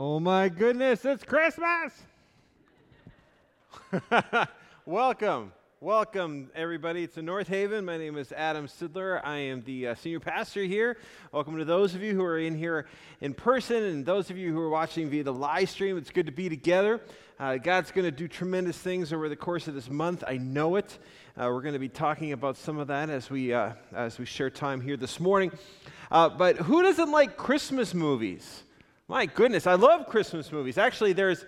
Oh my goodness, it's Christmas! welcome, welcome everybody to North Haven. My name is Adam Sidler. I am the uh, senior pastor here. Welcome to those of you who are in here in person and those of you who are watching via the live stream. It's good to be together. Uh, God's going to do tremendous things over the course of this month. I know it. Uh, we're going to be talking about some of that as we uh, as we share time here this morning. Uh, but who doesn't like Christmas movies? My goodness, I love Christmas movies. Actually, there's,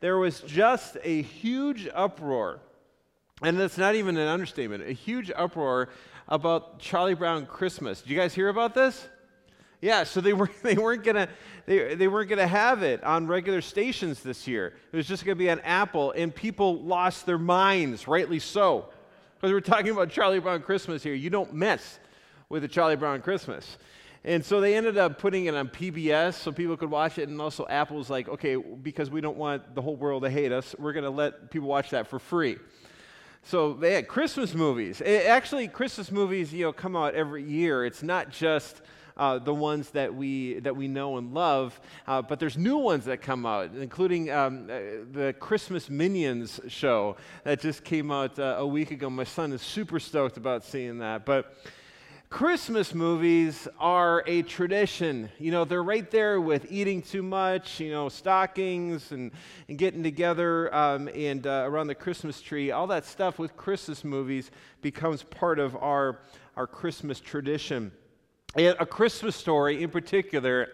there was just a huge uproar, and that's not even an understatement, a huge uproar about Charlie Brown Christmas. Did you guys hear about this? Yeah, so they, were, they, weren't gonna, they, they weren't gonna have it on regular stations this year. It was just gonna be on Apple, and people lost their minds, rightly so. Because we're talking about Charlie Brown Christmas here. You don't mess with a Charlie Brown Christmas. And so they ended up putting it on PBS so people could watch it. And also, Apple's like, okay, because we don't want the whole world to hate us, we're going to let people watch that for free. So they had Christmas movies. It, actually, Christmas movies, you know, come out every year. It's not just uh, the ones that we that we know and love, uh, but there's new ones that come out, including um, uh, the Christmas Minions show that just came out uh, a week ago. My son is super stoked about seeing that, but. Christmas movies are a tradition. You know, they're right there with eating too much, you know, stockings and, and getting together um, and uh, around the Christmas tree. All that stuff with Christmas movies becomes part of our, our Christmas tradition. And a Christmas story in particular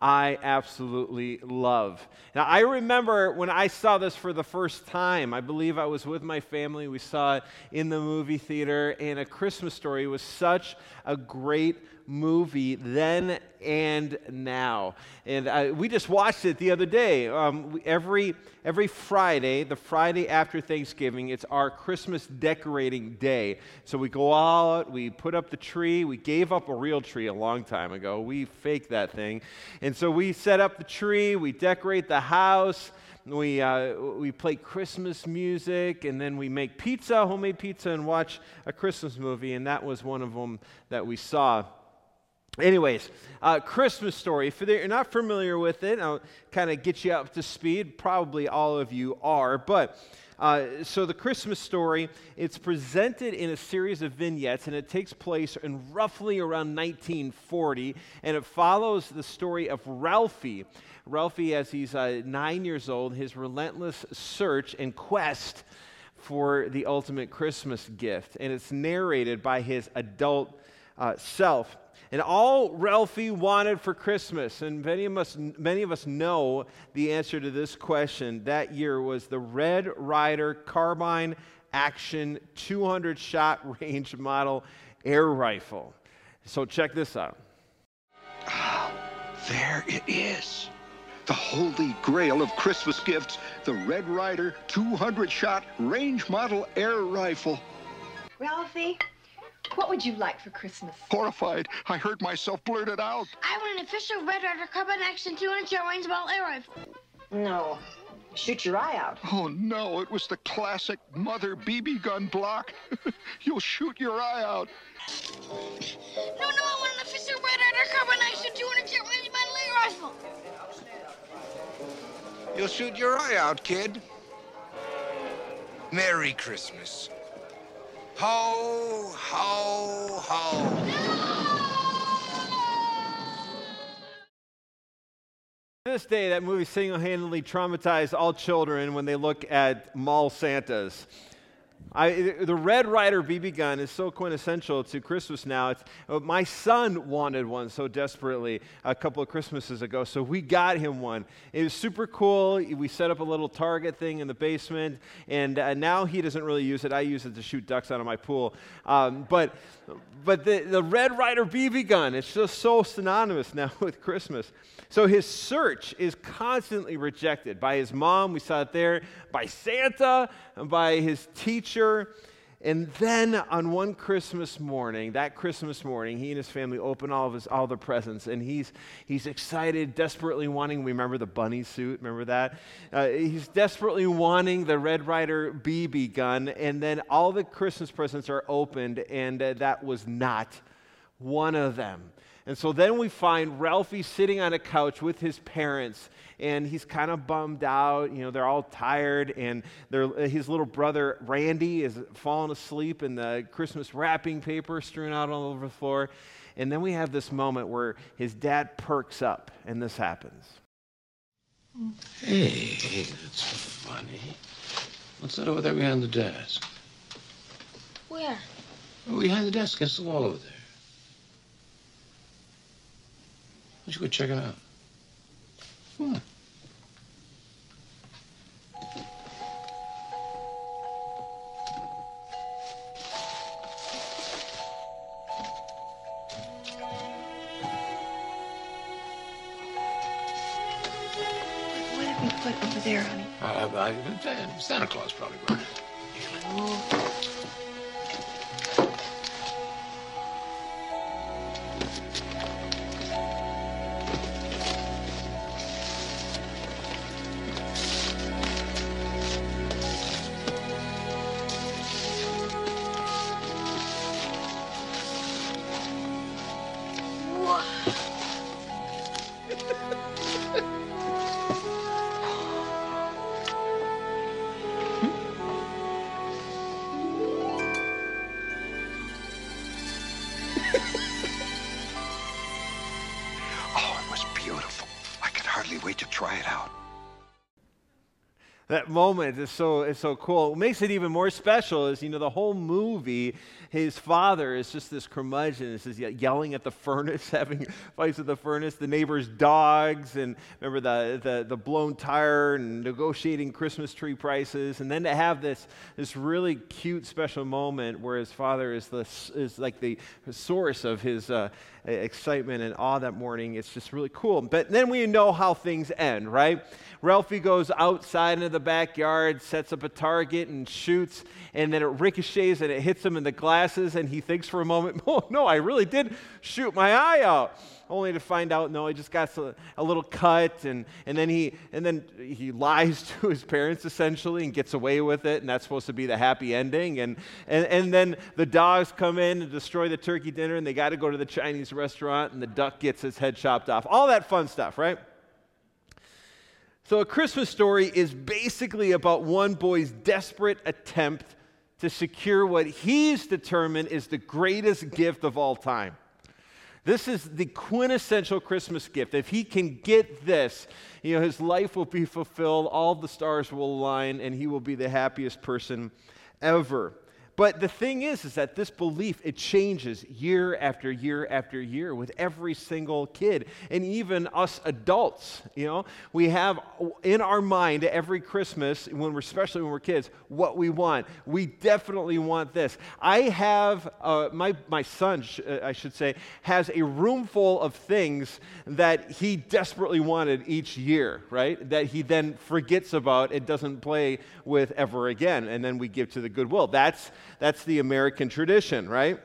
I absolutely love. Now, I remember when I saw this for the first time, I believe I was with my family. We saw it in the movie theater, and A Christmas Story was such a great movie then and now. And uh, we just watched it the other day. Um, every, every Friday, the Friday after Thanksgiving, it's our Christmas decorating day. So we go out, we put up the tree. We gave up a real tree a long time ago. We faked that thing. And so we set up the tree, we decorate the house we, uh, we play Christmas music, and then we make pizza, homemade pizza, and watch a Christmas movie, and that was one of them that we saw. Anyways, uh, Christmas story. If you're not familiar with it, I'll kind of get you up to speed. Probably all of you are. But uh, so the Christmas story, it's presented in a series of vignettes, and it takes place in roughly around 1940, and it follows the story of Ralphie. Ralphie, as he's uh, nine years old, his relentless search and quest for the ultimate Christmas gift, and it's narrated by his adult uh, self. And all Ralphie wanted for Christmas, and many of, us, many of us know the answer to this question that year was the Red Ryder Carbine Action 200 shot range model air rifle. So check this out. Oh, there it is. The holy grail of Christmas gifts, the Red Ryder 200 shot range model air rifle. Ralphie, what would you like for Christmas? Horrified, I heard myself blurt it out. I want an official Red Ryder Carbine Action 200 shot range model air rifle. No. Shoot your eye out. Oh, no, it was the classic mother BB gun block. You'll shoot your eye out. No, no, I want an official Red Ryder Carbine Action 200 shot range model air rifle. You'll shoot your eye out, kid. Merry Christmas. Ho, ho, ho. this day, that movie single handedly traumatized all children when they look at mall Santas. I, the Red Ryder BB gun is so quintessential to Christmas now. It's, uh, my son wanted one so desperately a couple of Christmases ago, so we got him one. It was super cool. We set up a little target thing in the basement, and uh, now he doesn't really use it. I use it to shoot ducks out of my pool. Um, but but the, the Red Ryder BB gun, it's just so synonymous now with Christmas. So his search is constantly rejected by his mom, we saw it there, by Santa, by his teacher. And then on one Christmas morning, that Christmas morning, he and his family open all of his all the presents, and he's he's excited, desperately wanting. Remember the bunny suit? Remember that? Uh, he's desperately wanting the Red Ryder BB gun, and then all the Christmas presents are opened, and uh, that was not one of them. And so then we find Ralphie sitting on a couch with his parents, and he's kind of bummed out. You know, they're all tired, and his little brother Randy is falling asleep in the Christmas wrapping paper strewn out all over the floor. And then we have this moment where his dad perks up, and this happens. Hey, that's funny. What's that over there behind the desk? Where? Oh, behind the desk, against the wall over there. Why don't you go check it out? Come on. What have we put over there, honey? Uh, I, Santa Claus probably brought it. Is so it's so cool. What makes it even more special is you know the whole movie. His father is just this curmudgeon. Is just yelling at the furnace, having fights with the furnace. The neighbors' dogs, and remember the, the the blown tire, and negotiating Christmas tree prices, and then to have this this really cute special moment where his father is the is like the source of his uh, excitement and awe that morning. It's just really cool. But then we know how things end, right? Ralphie goes outside into the backyard, sets up a target, and shoots, and then it ricochets and it hits him in the glasses, and he thinks for a moment, oh, no, I really did shoot my eye out. Only to find out, no, I just got a, little cut, and, and, then he, and then he lies to his parents essentially and gets away with it, and that's supposed to be the happy ending. And, and, and then the dogs come in and destroy the turkey dinner, and they got to go to the Chinese restaurant, and the duck gets his head chopped off. All that fun stuff, right? So, A Christmas Story is basically about one boy's desperate attempt to secure what he's determined is the greatest gift of all time. This is the quintessential Christmas gift. If he can get this, you know, his life will be fulfilled, all the stars will align, and he will be the happiest person ever. But the thing is, is that this belief, it changes year after year after year with every single kid and even us adults. You know, we have in our mind every Christmas, when we're, especially when we're kids, what we want. We definitely want this. I have, uh, my, my son, sh- uh, I should say, has a room full of things that he desperately wanted each year, right? That he then forgets about and doesn't play with ever again. And then we give to the goodwill. That's that's the American tradition, right?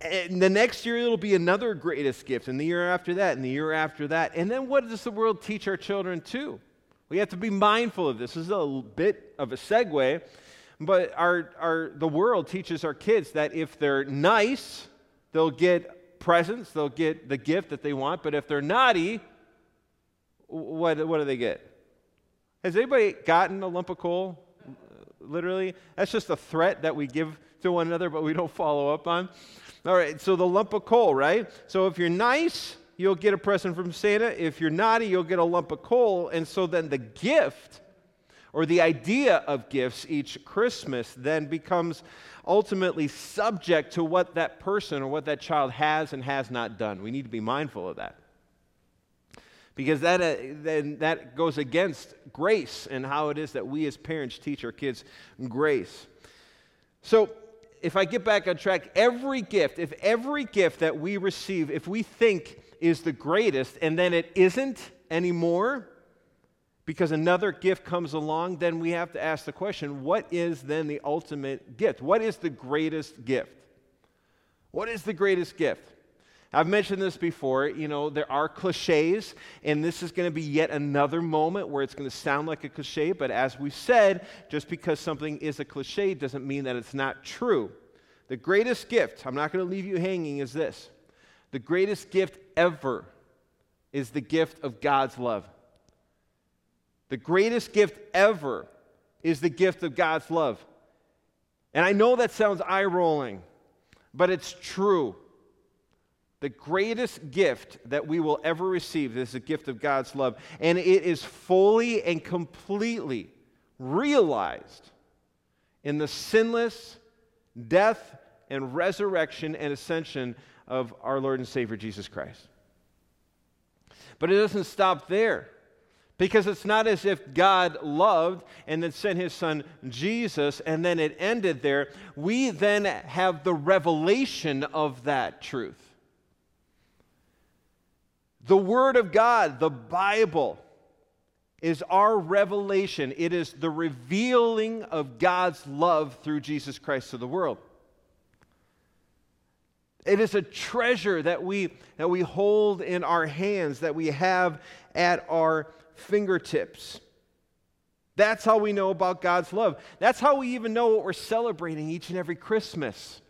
And the next year it'll be another greatest gift, and the year after that, and the year after that. And then what does the world teach our children too? We have to be mindful of this. This is a bit of a segue, but our, our, the world teaches our kids that if they're nice, they'll get presents, they'll get the gift that they want, but if they're naughty, what, what do they get? Has anybody gotten a lump of coal literally. That's just a threat that we give to one another, but we don't follow up on. All right, so the lump of coal, right? So if you're nice, you'll get a present from Santa. If you're naughty, you'll get a lump of coal. And so then the gift or the idea of gifts each Christmas then becomes ultimately subject to what that person or what that child has and has not done. We need to be mindful of that because that, uh, then that goes against grace and how it is that we as parents teach our kids grace. So, if I get back on track, every gift, if every gift that we receive, if we think is the greatest and then it isn't anymore because another gift comes along, then we have to ask the question what is then the ultimate gift? What is the greatest gift? What is the greatest gift? I've mentioned this before. You know, there are cliches, and this is going to be yet another moment where it's going to sound like a cliche, but as we said, just because something is a cliche doesn't mean that it's not true. The greatest gift, I'm not going to leave you hanging, is this The greatest gift ever is the gift of God's love. The greatest gift ever is the gift of God's love. And I know that sounds eye rolling, but it's true. The greatest gift that we will ever receive is the gift of God's love. And it is fully and completely realized in the sinless death and resurrection and ascension of our Lord and Savior Jesus Christ. But it doesn't stop there. Because it's not as if God loved and then sent his son Jesus and then it ended there. We then have the revelation of that truth. The Word of God, the Bible, is our revelation. It is the revealing of God's love through Jesus Christ to the world. It is a treasure that we, that we hold in our hands, that we have at our fingertips. That's how we know about God's love. That's how we even know what we're celebrating each and every Christmas.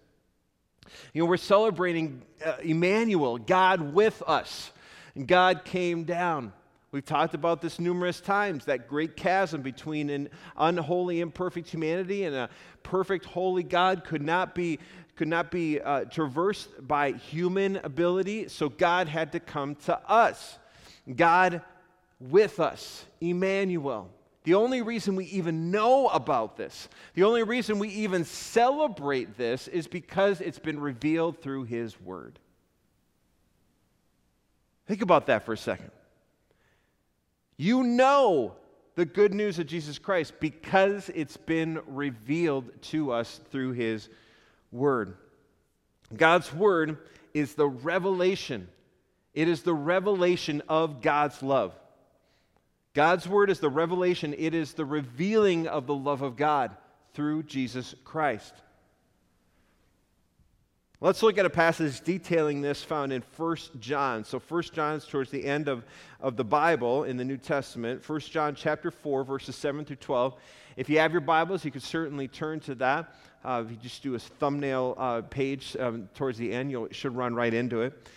You know, we're celebrating uh, Emmanuel, God with us. And God came down. We've talked about this numerous times that great chasm between an unholy, imperfect humanity and a perfect, holy God could not be, could not be uh, traversed by human ability, so God had to come to us. God with us, Emmanuel. The only reason we even know about this, the only reason we even celebrate this is because it's been revealed through His Word. Think about that for a second. You know the good news of Jesus Christ because it's been revealed to us through His Word. God's Word is the revelation, it is the revelation of God's love. God's Word is the revelation, it is the revealing of the love of God through Jesus Christ. Let's look at a passage detailing this found in 1 John. So 1 John is towards the end of, of the Bible in the New Testament. 1 John chapter 4, verses 7 through 12. If you have your Bibles, you could certainly turn to that. Uh, if you just do a thumbnail uh, page um, towards the end, you should run right into it.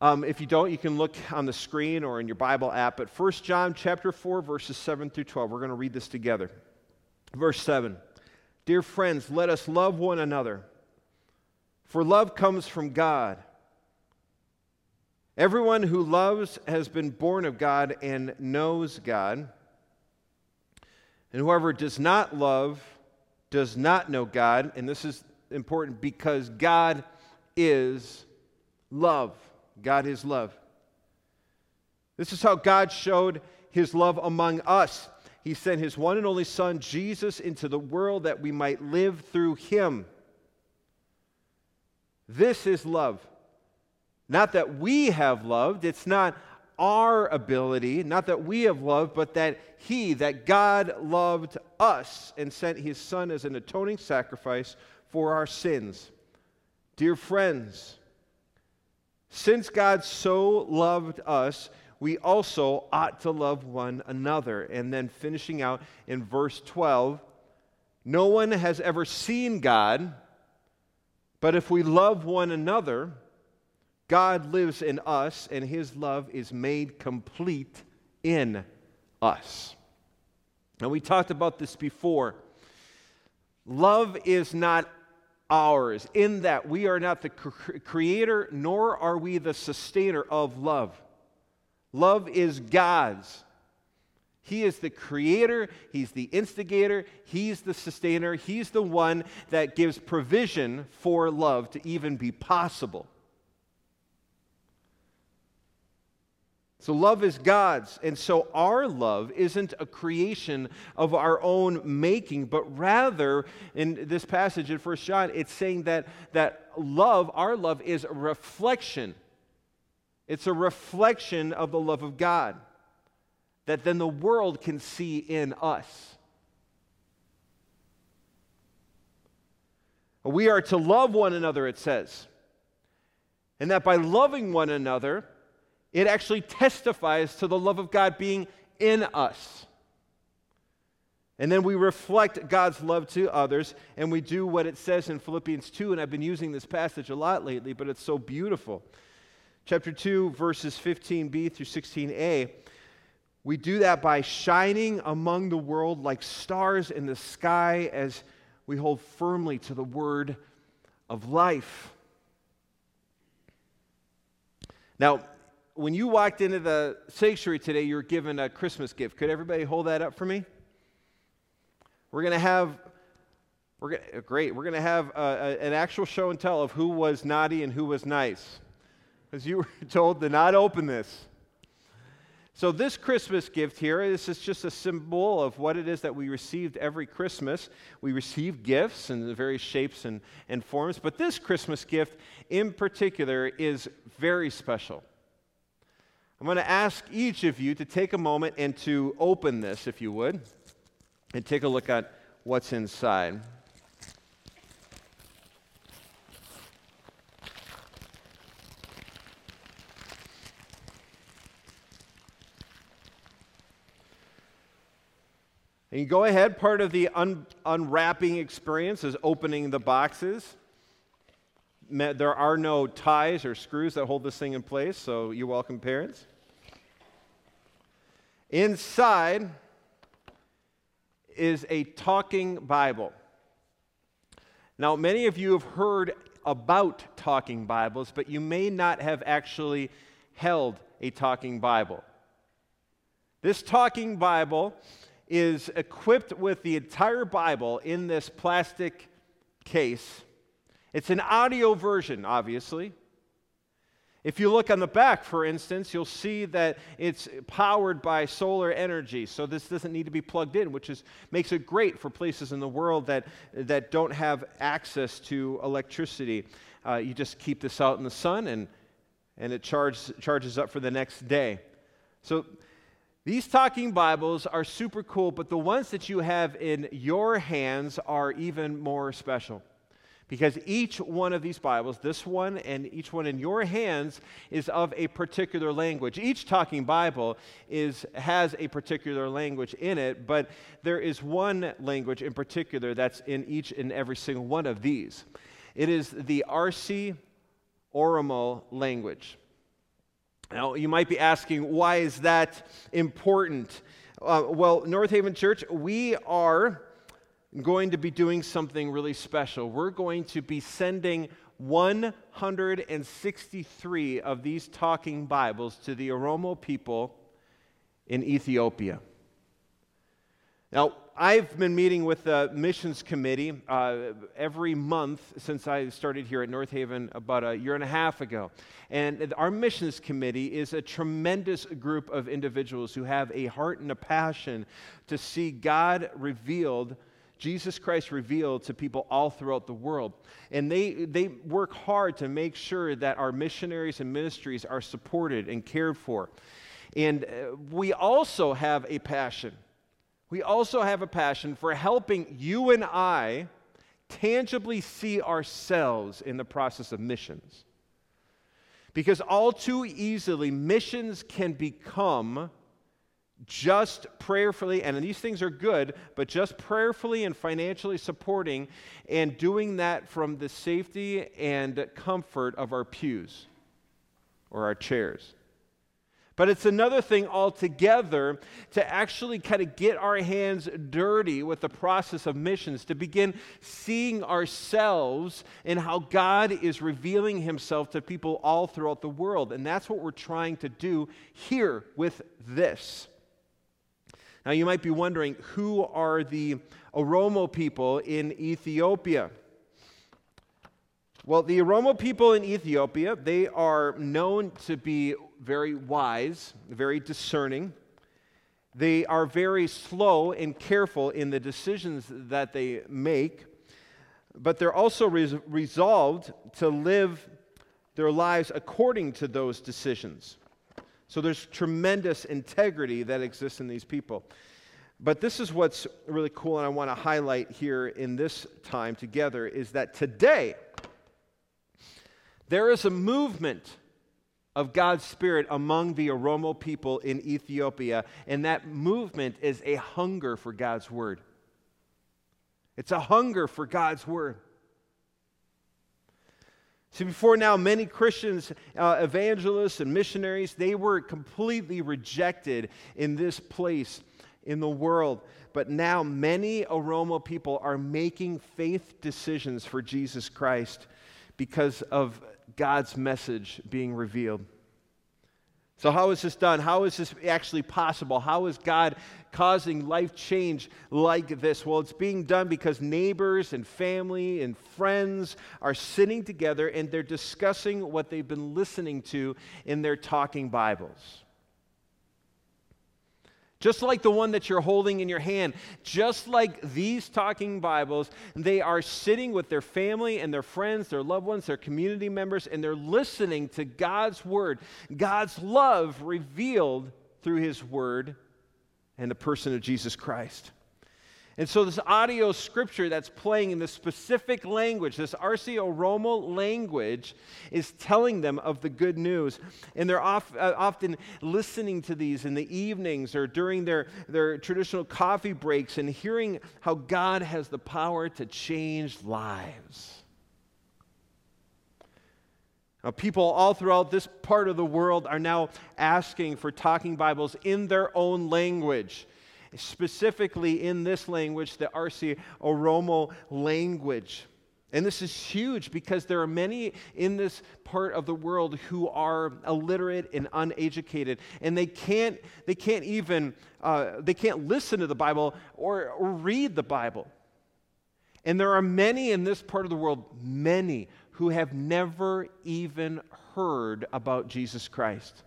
Um, if you don't, you can look on the screen or in your Bible app But 1 John chapter 4, verses 7 through 12. We're going to read this together. Verse 7. Dear friends, let us love one another for love comes from God. Everyone who loves has been born of God and knows God. And whoever does not love does not know God. And this is important because God is love. God is love. This is how God showed his love among us. He sent his one and only Son, Jesus, into the world that we might live through him. This is love. Not that we have loved, it's not our ability, not that we have loved, but that He, that God loved us and sent His Son as an atoning sacrifice for our sins. Dear friends, since God so loved us, we also ought to love one another. And then finishing out in verse 12, no one has ever seen God. But if we love one another, God lives in us, and his love is made complete in us. And we talked about this before. Love is not ours, in that we are not the creator, nor are we the sustainer of love. Love is God's. He is the creator, He's the instigator, He's the sustainer, He's the one that gives provision for love to even be possible. So, love is God's. And so, our love isn't a creation of our own making, but rather, in this passage in 1 John, it's saying that, that love, our love, is a reflection. It's a reflection of the love of God that then the world can see in us. We are to love one another, it says. And that by loving one another, it actually testifies to the love of God being in us. And then we reflect God's love to others, and we do what it says in Philippians 2. And I've been using this passage a lot lately, but it's so beautiful. Chapter 2, verses 15b through 16a. We do that by shining among the world like stars in the sky as we hold firmly to the word of life. Now, when you walked into the sanctuary today, you were given a Christmas gift. Could everybody hold that up for me? We're going to have, we're gonna, uh, great, we're going to have a, a, an actual show and tell of who was naughty and who was nice. Because you were told to not open this. So, this Christmas gift here, this is just a symbol of what it is that we received every Christmas. We receive gifts in the various shapes and, and forms, but this Christmas gift in particular is very special. I'm going to ask each of you to take a moment and to open this, if you would and take a look at what's inside. And you go ahead, part of the un- unwrapping experience is opening the boxes. There are no ties or screws that hold this thing in place, so you're welcome, parents. Inside, is a talking Bible. Now, many of you have heard about talking Bibles, but you may not have actually held a talking Bible. This talking Bible is equipped with the entire Bible in this plastic case. It's an audio version, obviously. If you look on the back, for instance, you'll see that it's powered by solar energy. So this doesn't need to be plugged in, which is, makes it great for places in the world that, that don't have access to electricity. Uh, you just keep this out in the sun and, and it charges, charges up for the next day. So these talking Bibles are super cool, but the ones that you have in your hands are even more special. Because each one of these Bibles, this one and each one in your hands, is of a particular language. Each talking Bible is, has a particular language in it, but there is one language in particular that's in each and every single one of these. It is the Arsi Oromo language. Now, you might be asking, why is that important? Uh, well, North Haven Church, we are going to be doing something really special. We're going to be sending 163 of these talking Bibles to the Oromo people in Ethiopia. Now, I've been meeting with the missions committee uh, every month since I started here at North Haven about a year and a half ago. And our missions committee is a tremendous group of individuals who have a heart and a passion to see God revealed Jesus Christ revealed to people all throughout the world. And they, they work hard to make sure that our missionaries and ministries are supported and cared for. And uh, we also have a passion. We also have a passion for helping you and I tangibly see ourselves in the process of missions. Because all too easily, missions can become just prayerfully, and these things are good, but just prayerfully and financially supporting and doing that from the safety and comfort of our pews or our chairs. But it's another thing altogether to actually kind of get our hands dirty with the process of missions, to begin seeing ourselves and how God is revealing himself to people all throughout the world. And that's what we're trying to do here with this. Now, you might be wondering who are the Oromo people in Ethiopia? Well, the Oromo people in Ethiopia, they are known to be very wise, very discerning. They are very slow and careful in the decisions that they make, but they're also res- resolved to live their lives according to those decisions. So there's tremendous integrity that exists in these people. But this is what's really cool, and I want to highlight here in this time together is that today there is a movement of God's Spirit among the Oromo people in Ethiopia, and that movement is a hunger for God's Word. It's a hunger for God's word. See, before now, many Christians, uh, evangelists, and missionaries, they were completely rejected in this place in the world. But now, many Oromo people are making faith decisions for Jesus Christ because of God's message being revealed. So, how is this done? How is this actually possible? How is God causing life change like this? Well, it's being done because neighbors and family and friends are sitting together and they're discussing what they've been listening to in their talking Bibles just like the one that you're holding in your hand, just like these talking Bibles, they are sitting with their family and their friends, their loved ones, their community members, and they're listening to God's Word, God's love revealed through His Word and the person of Jesus Christ. And so, this audio scripture that's playing in this specific language, this Arsi Oromo language, is telling them of the good news. And they're off, uh, often listening to these in the evenings or during their, their traditional coffee breaks and hearing how God has the power to change lives. Now, people all throughout this part of the world are now asking for talking Bibles in their own language specifically in this language, the Arsi Oromo language. And this is huge because there are many in this part of the world who are illiterate and uneducated, and they can't, they can't even uh, they can't listen to the Bible or, or read the Bible. And there are many in this part of the world, many who have never even heard about Jesus Christ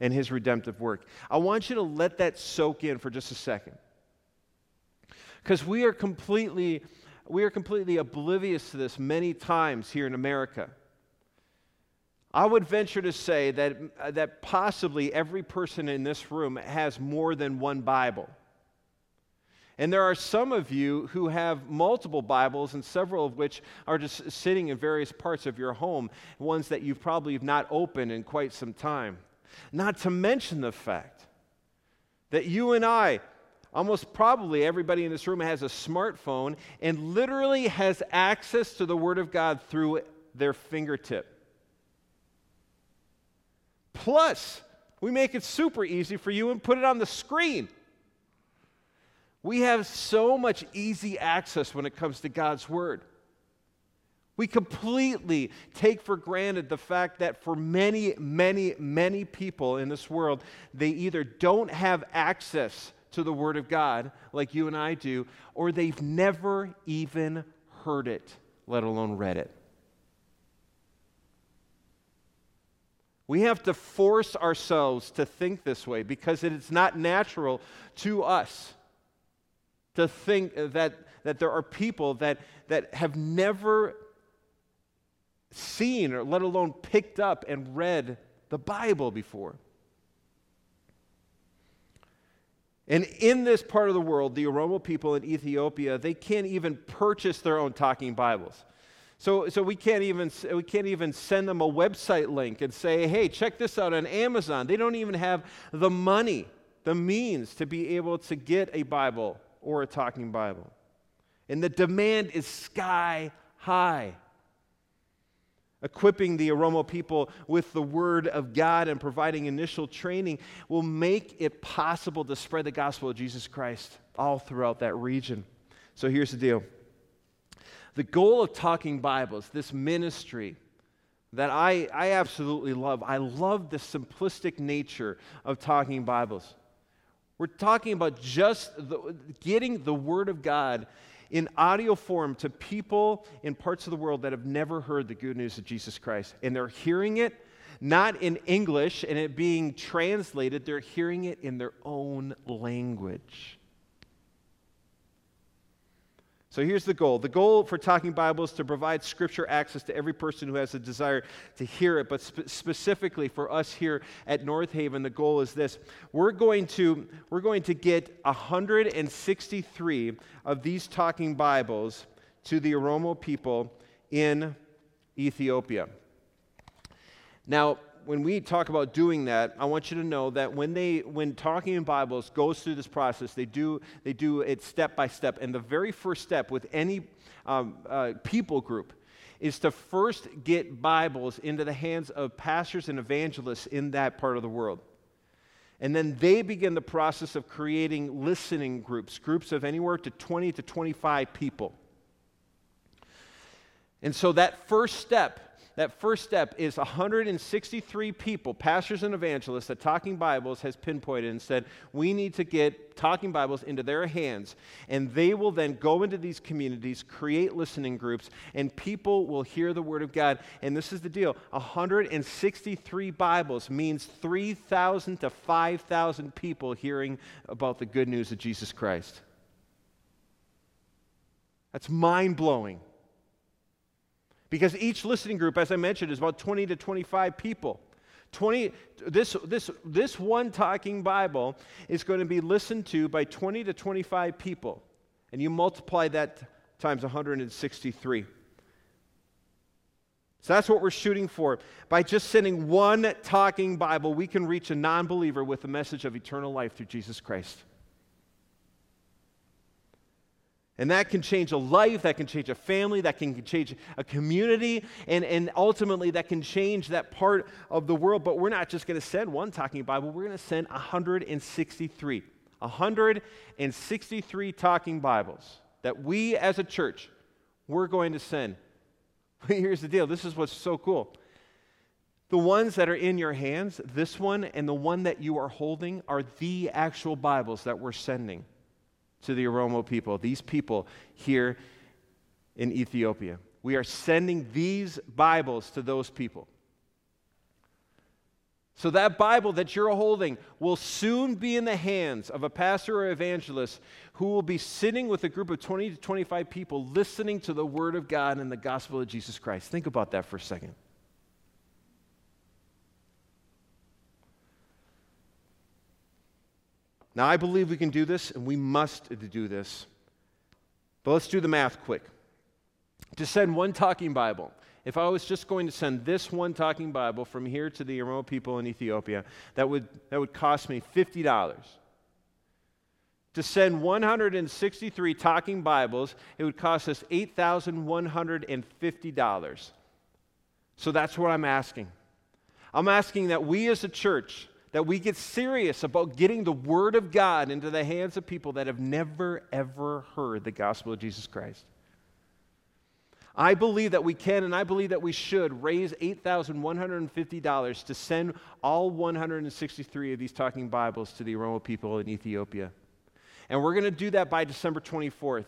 and his redemptive work. I want you to let that soak in for just a second. Because we are completely we are completely oblivious to this many times here in America. I would venture to say that, uh, that possibly every person in this room has more than one Bible. And there are some of you who have multiple Bibles, and several of which are just sitting in various parts of your home, ones that you've probably not opened in quite some time. Not to mention the fact that you and I, almost probably everybody in this room has a smartphone and literally has access to the Word of God through their fingertip. Plus, we make it super easy for you and put it on the screen. We have so much easy access when it comes to God's Word. We completely take for granted the fact that for many, many, many people in this world, they either don't have access to the Word of God like you and I do, or they've never even heard it, let alone read it. We have to force ourselves to think this way because it is not natural to us to think that, that there are people that, that have never seen or let alone picked up and read the Bible before. And in this part of the world, the Oromo people in Ethiopia, they can't even purchase their own talking Bibles. So, so we, can't even, we can't even send them a website link and say, hey, check this out on Amazon. They don't even have the money, the means to be able to get a Bible or a talking Bible. And the demand is sky high equipping the Oromo people with the Word of God and providing initial training will make it possible to spread the gospel of Jesus Christ all throughout that region. So here's the deal the goal of Talking Bibles, this ministry, that I, I absolutely love. I love the simplistic nature of talking Bibles. We're talking about just the, getting the Word of God in audio form to people in parts of the world that have never heard the good news of Jesus Christ. And they're hearing it not in English and it being translated, they're hearing it in their own language. So here's the goal. The goal for Talking Bible is to provide scripture access to every person who has a desire to hear it. But spe- specifically for us here at North Haven, the goal is this. We're going to, we're going to get 163 of these Talking Bibles to the Oromo people in Ethiopia. Now, when we talk about doing that, I want you to know that when they when talking in Bibles goes through this process, they do they do it step by step. And the very first step with any um, uh, people group is to first get Bibles into the hands of pastors and evangelists in that part of the world. And then they begin the process of creating listening groups, groups of anywhere to 20 to 25 people. And so that first step that first step is 163 people, pastors and evangelists, that Talking Bibles has pinpointed and said, we need to get Talking Bibles into their hands. And they will then go into these communities, create listening groups, and people will hear the Word of God. And this is the deal 163 Bibles means 3,000 to 5,000 people hearing about the good news of Jesus Christ. That's mind blowing. Because each listening group, as I mentioned, is about 20 to 25 people. 20, this, this, this one talking Bible is going to be listened to by 20 to 25 people. And you multiply that times 163. So that's what we're shooting for. By just sending one talking Bible, we can reach a non believer with the message of eternal life through Jesus Christ. And that can change a life, that can change a family, that can change a community, and, and ultimately that can change that part of the world. But we're not just going to send one talking Bible, we're going to send 163. 163 talking Bibles that we as a church, we're going to send. But Here's the deal this is what's so cool. The ones that are in your hands, this one and the one that you are holding, are the actual Bibles that we're sending to the Oromo people, these people here in Ethiopia. We are sending these Bibles to those people. So, that Bible that you're holding will soon be in the hands of a pastor or evangelist who will be sitting with a group of 20 to 25 people listening to the Word of God and the gospel of Jesus Christ. Think about that for a second. Now, I believe we can do this, and we must do this. But let's do the math quick. To send one talking Bible, if I was just going to send this one talking Bible from here to the Oromo people in Ethiopia, that would, that would cost me $50. To send 163 talking Bibles, it would cost us $8,150. So that's what I'm asking. I'm asking that we as a church that we get serious about getting the Word of God into the hands of people that have never, ever heard the gospel of Jesus Christ. I believe that we can and I believe that we should raise $8,150 to send all 163 of these talking Bibles to the Oromo people in Ethiopia. And we're going to do that by December 24th.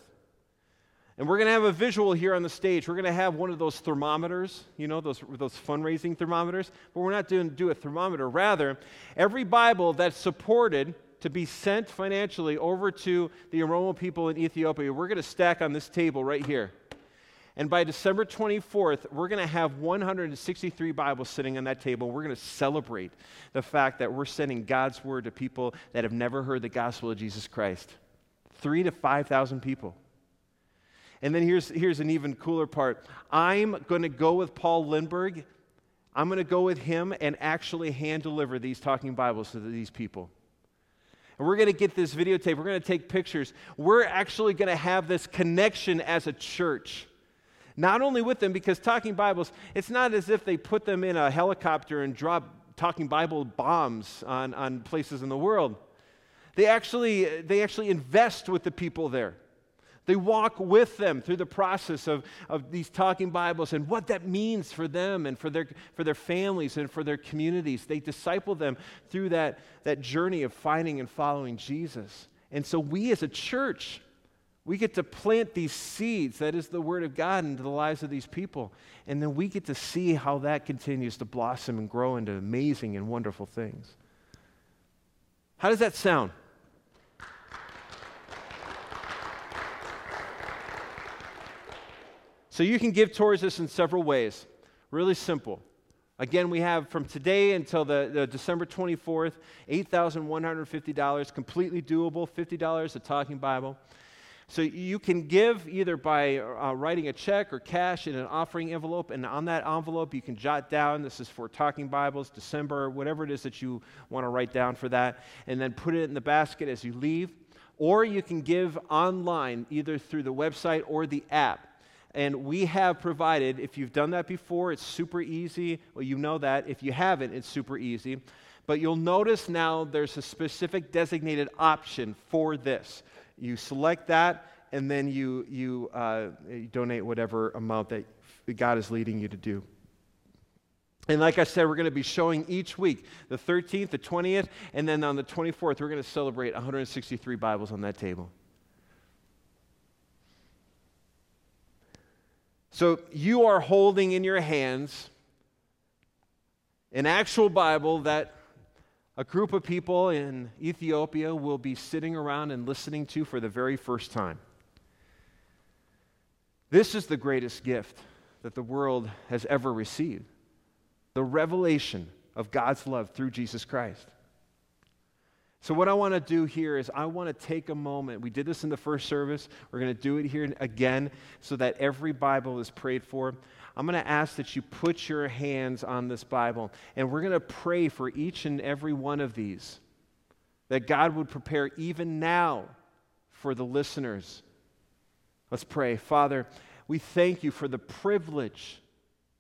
And we're going to have a visual here on the stage. We're going to have one of those thermometers, you know, those, those fundraising thermometers. But we're not doing do a thermometer. Rather, every Bible that's supported to be sent financially over to the Oromo people in Ethiopia, we're going to stack on this table right here. And by December 24th, we're going to have 163 Bibles sitting on that table. We're going to celebrate the fact that we're sending God's word to people that have never heard the gospel of Jesus Christ. Three to 5,000 people. And then here's, here's an even cooler part I'm going to go with Paul Lindberg. I'm going to go with him and actually hand deliver these talking Bibles to these people. And we're going to get this videotape. We're going to take pictures. We're actually going to have this connection as a church. Not only with them, because talking Bibles, it's not as if they put them in a helicopter and drop talking Bible bombs on, on places in the world. They actually, they actually invest with the people there. They walk with them through the process of, of these talking Bibles and what that means for them and for their, for their families and for their communities. They disciple them through that, that journey of finding and following Jesus. And so we as a church, we get to plant these seeds, that is the Word of God, into the lives of these people. And then we get to see how that continues to blossom and grow into amazing and wonderful things. How does that sound? So you can give towards this in several ways. Really simple. Again, we have from today until the, the December 24th, $8,150, completely doable, $50 a talking Bible. So you can give either by uh, writing a check or cash in an offering envelope, and on that envelope you can jot down this is for Talking Bibles, December, whatever it is that you want to write down for that, and then put it in the basket as you leave. Or you can give online, either through the website or the app. And we have provided, if you've done that before, it's super easy. Well, you know that. If you haven't, it's super easy. But you'll notice now there's a specific designated option for this. You select that, and then you, you, uh, you donate whatever amount that God is leading you to do. And like I said, we're going to be showing each week the 13th, the 20th, and then on the 24th, we're going to celebrate 163 Bibles on that table. So you are holding in your hands an actual Bible that a group of people in Ethiopia will be sitting around and listening to for the very first time. This is the greatest gift that the world has ever received the revelation of God's love through Jesus Christ. So, what I want to do here is, I want to take a moment. We did this in the first service. We're going to do it here again so that every Bible is prayed for. I'm going to ask that you put your hands on this Bible, and we're going to pray for each and every one of these that God would prepare even now for the listeners. Let's pray. Father, we thank you for the privilege,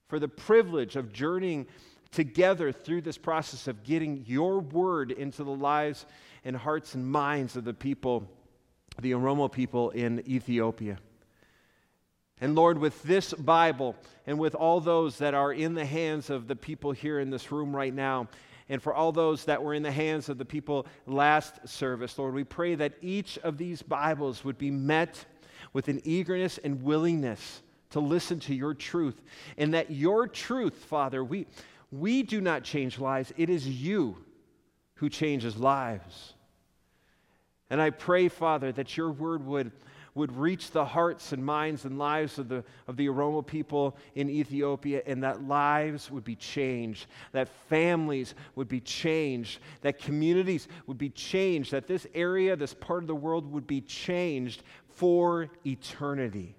for the privilege of journeying together through this process of getting your word into the lives and hearts and minds of the people, the Oromo people in Ethiopia. And Lord, with this Bible and with all those that are in the hands of the people here in this room right now, and for all those that were in the hands of the people last service, Lord, we pray that each of these Bibles would be met with an eagerness and willingness to listen to your truth. And that your truth, Father, we, we do not change lives, it is you who changes lives. And I pray, Father, that your word would would reach the hearts and minds and lives of the, of the Oromo people in Ethiopia, and that lives would be changed, that families would be changed, that communities would be changed, that this area, this part of the world would be changed for eternity.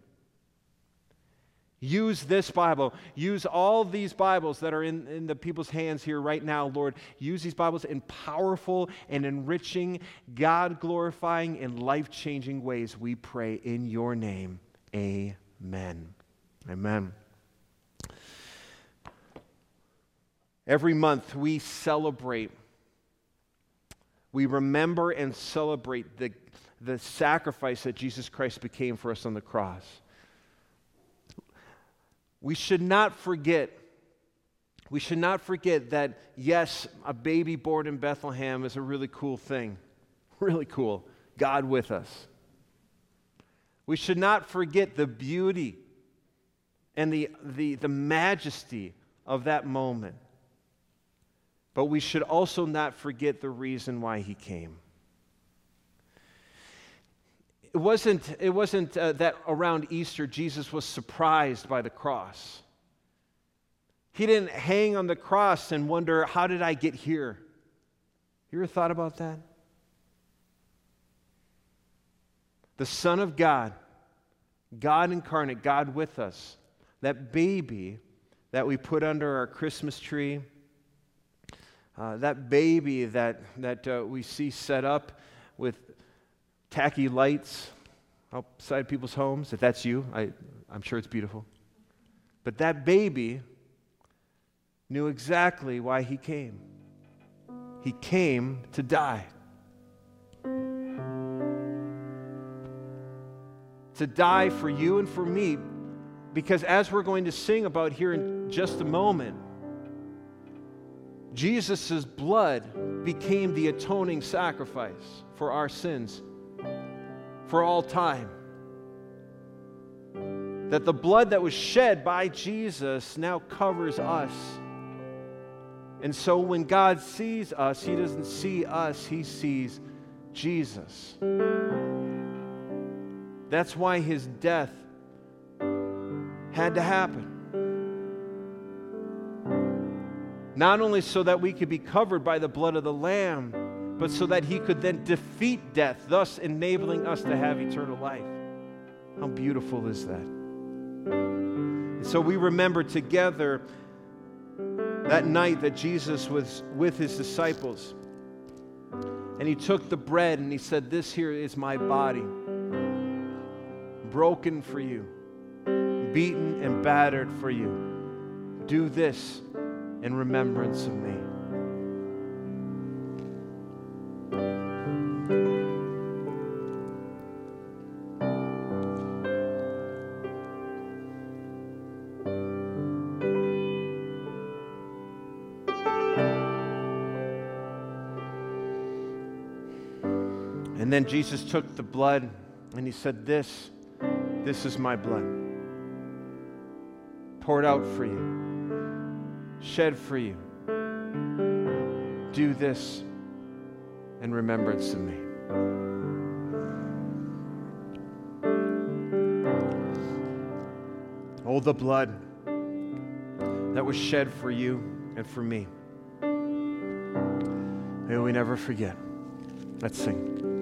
Use this Bible. Use all these Bibles that are in, in the people's hands here right now, Lord. Use these Bibles in powerful and enriching, God glorifying, and life changing ways, we pray in your name. Amen. Amen. Every month we celebrate, we remember and celebrate the, the sacrifice that Jesus Christ became for us on the cross. We should not forget, we should not forget that, yes, a baby born in Bethlehem is a really cool thing. Really cool. God with us. We should not forget the beauty and the, the, the majesty of that moment. But we should also not forget the reason why he came. It wasn't, it wasn't uh, that around Easter Jesus was surprised by the cross. He didn't hang on the cross and wonder, how did I get here? You ever thought about that? The Son of God, God incarnate, God with us, that baby that we put under our Christmas tree, uh, that baby that, that uh, we see set up with tacky lights outside people's homes. If that's you, I, I'm sure it's beautiful. But that baby knew exactly why he came. He came to die. To die for you and for me, because as we're going to sing about here in just a moment, Jesus' blood became the atoning sacrifice for our sins for all time. That the blood that was shed by Jesus now covers us. And so when God sees us, He doesn't see us, He sees Jesus. That's why His death had to happen. Not only so that we could be covered by the blood of the Lamb, but so that he could then defeat death, thus enabling us to have eternal life. How beautiful is that? And so we remember together that night that Jesus was with his disciples. And he took the bread and he said, This here is my body, broken for you, beaten and battered for you. Do this in remembrance of me. Then Jesus took the blood and he said, This, this is my blood. Poured out for you, shed for you. Do this in remembrance of me. Oh, the blood that was shed for you and for me. May we never forget. Let's sing.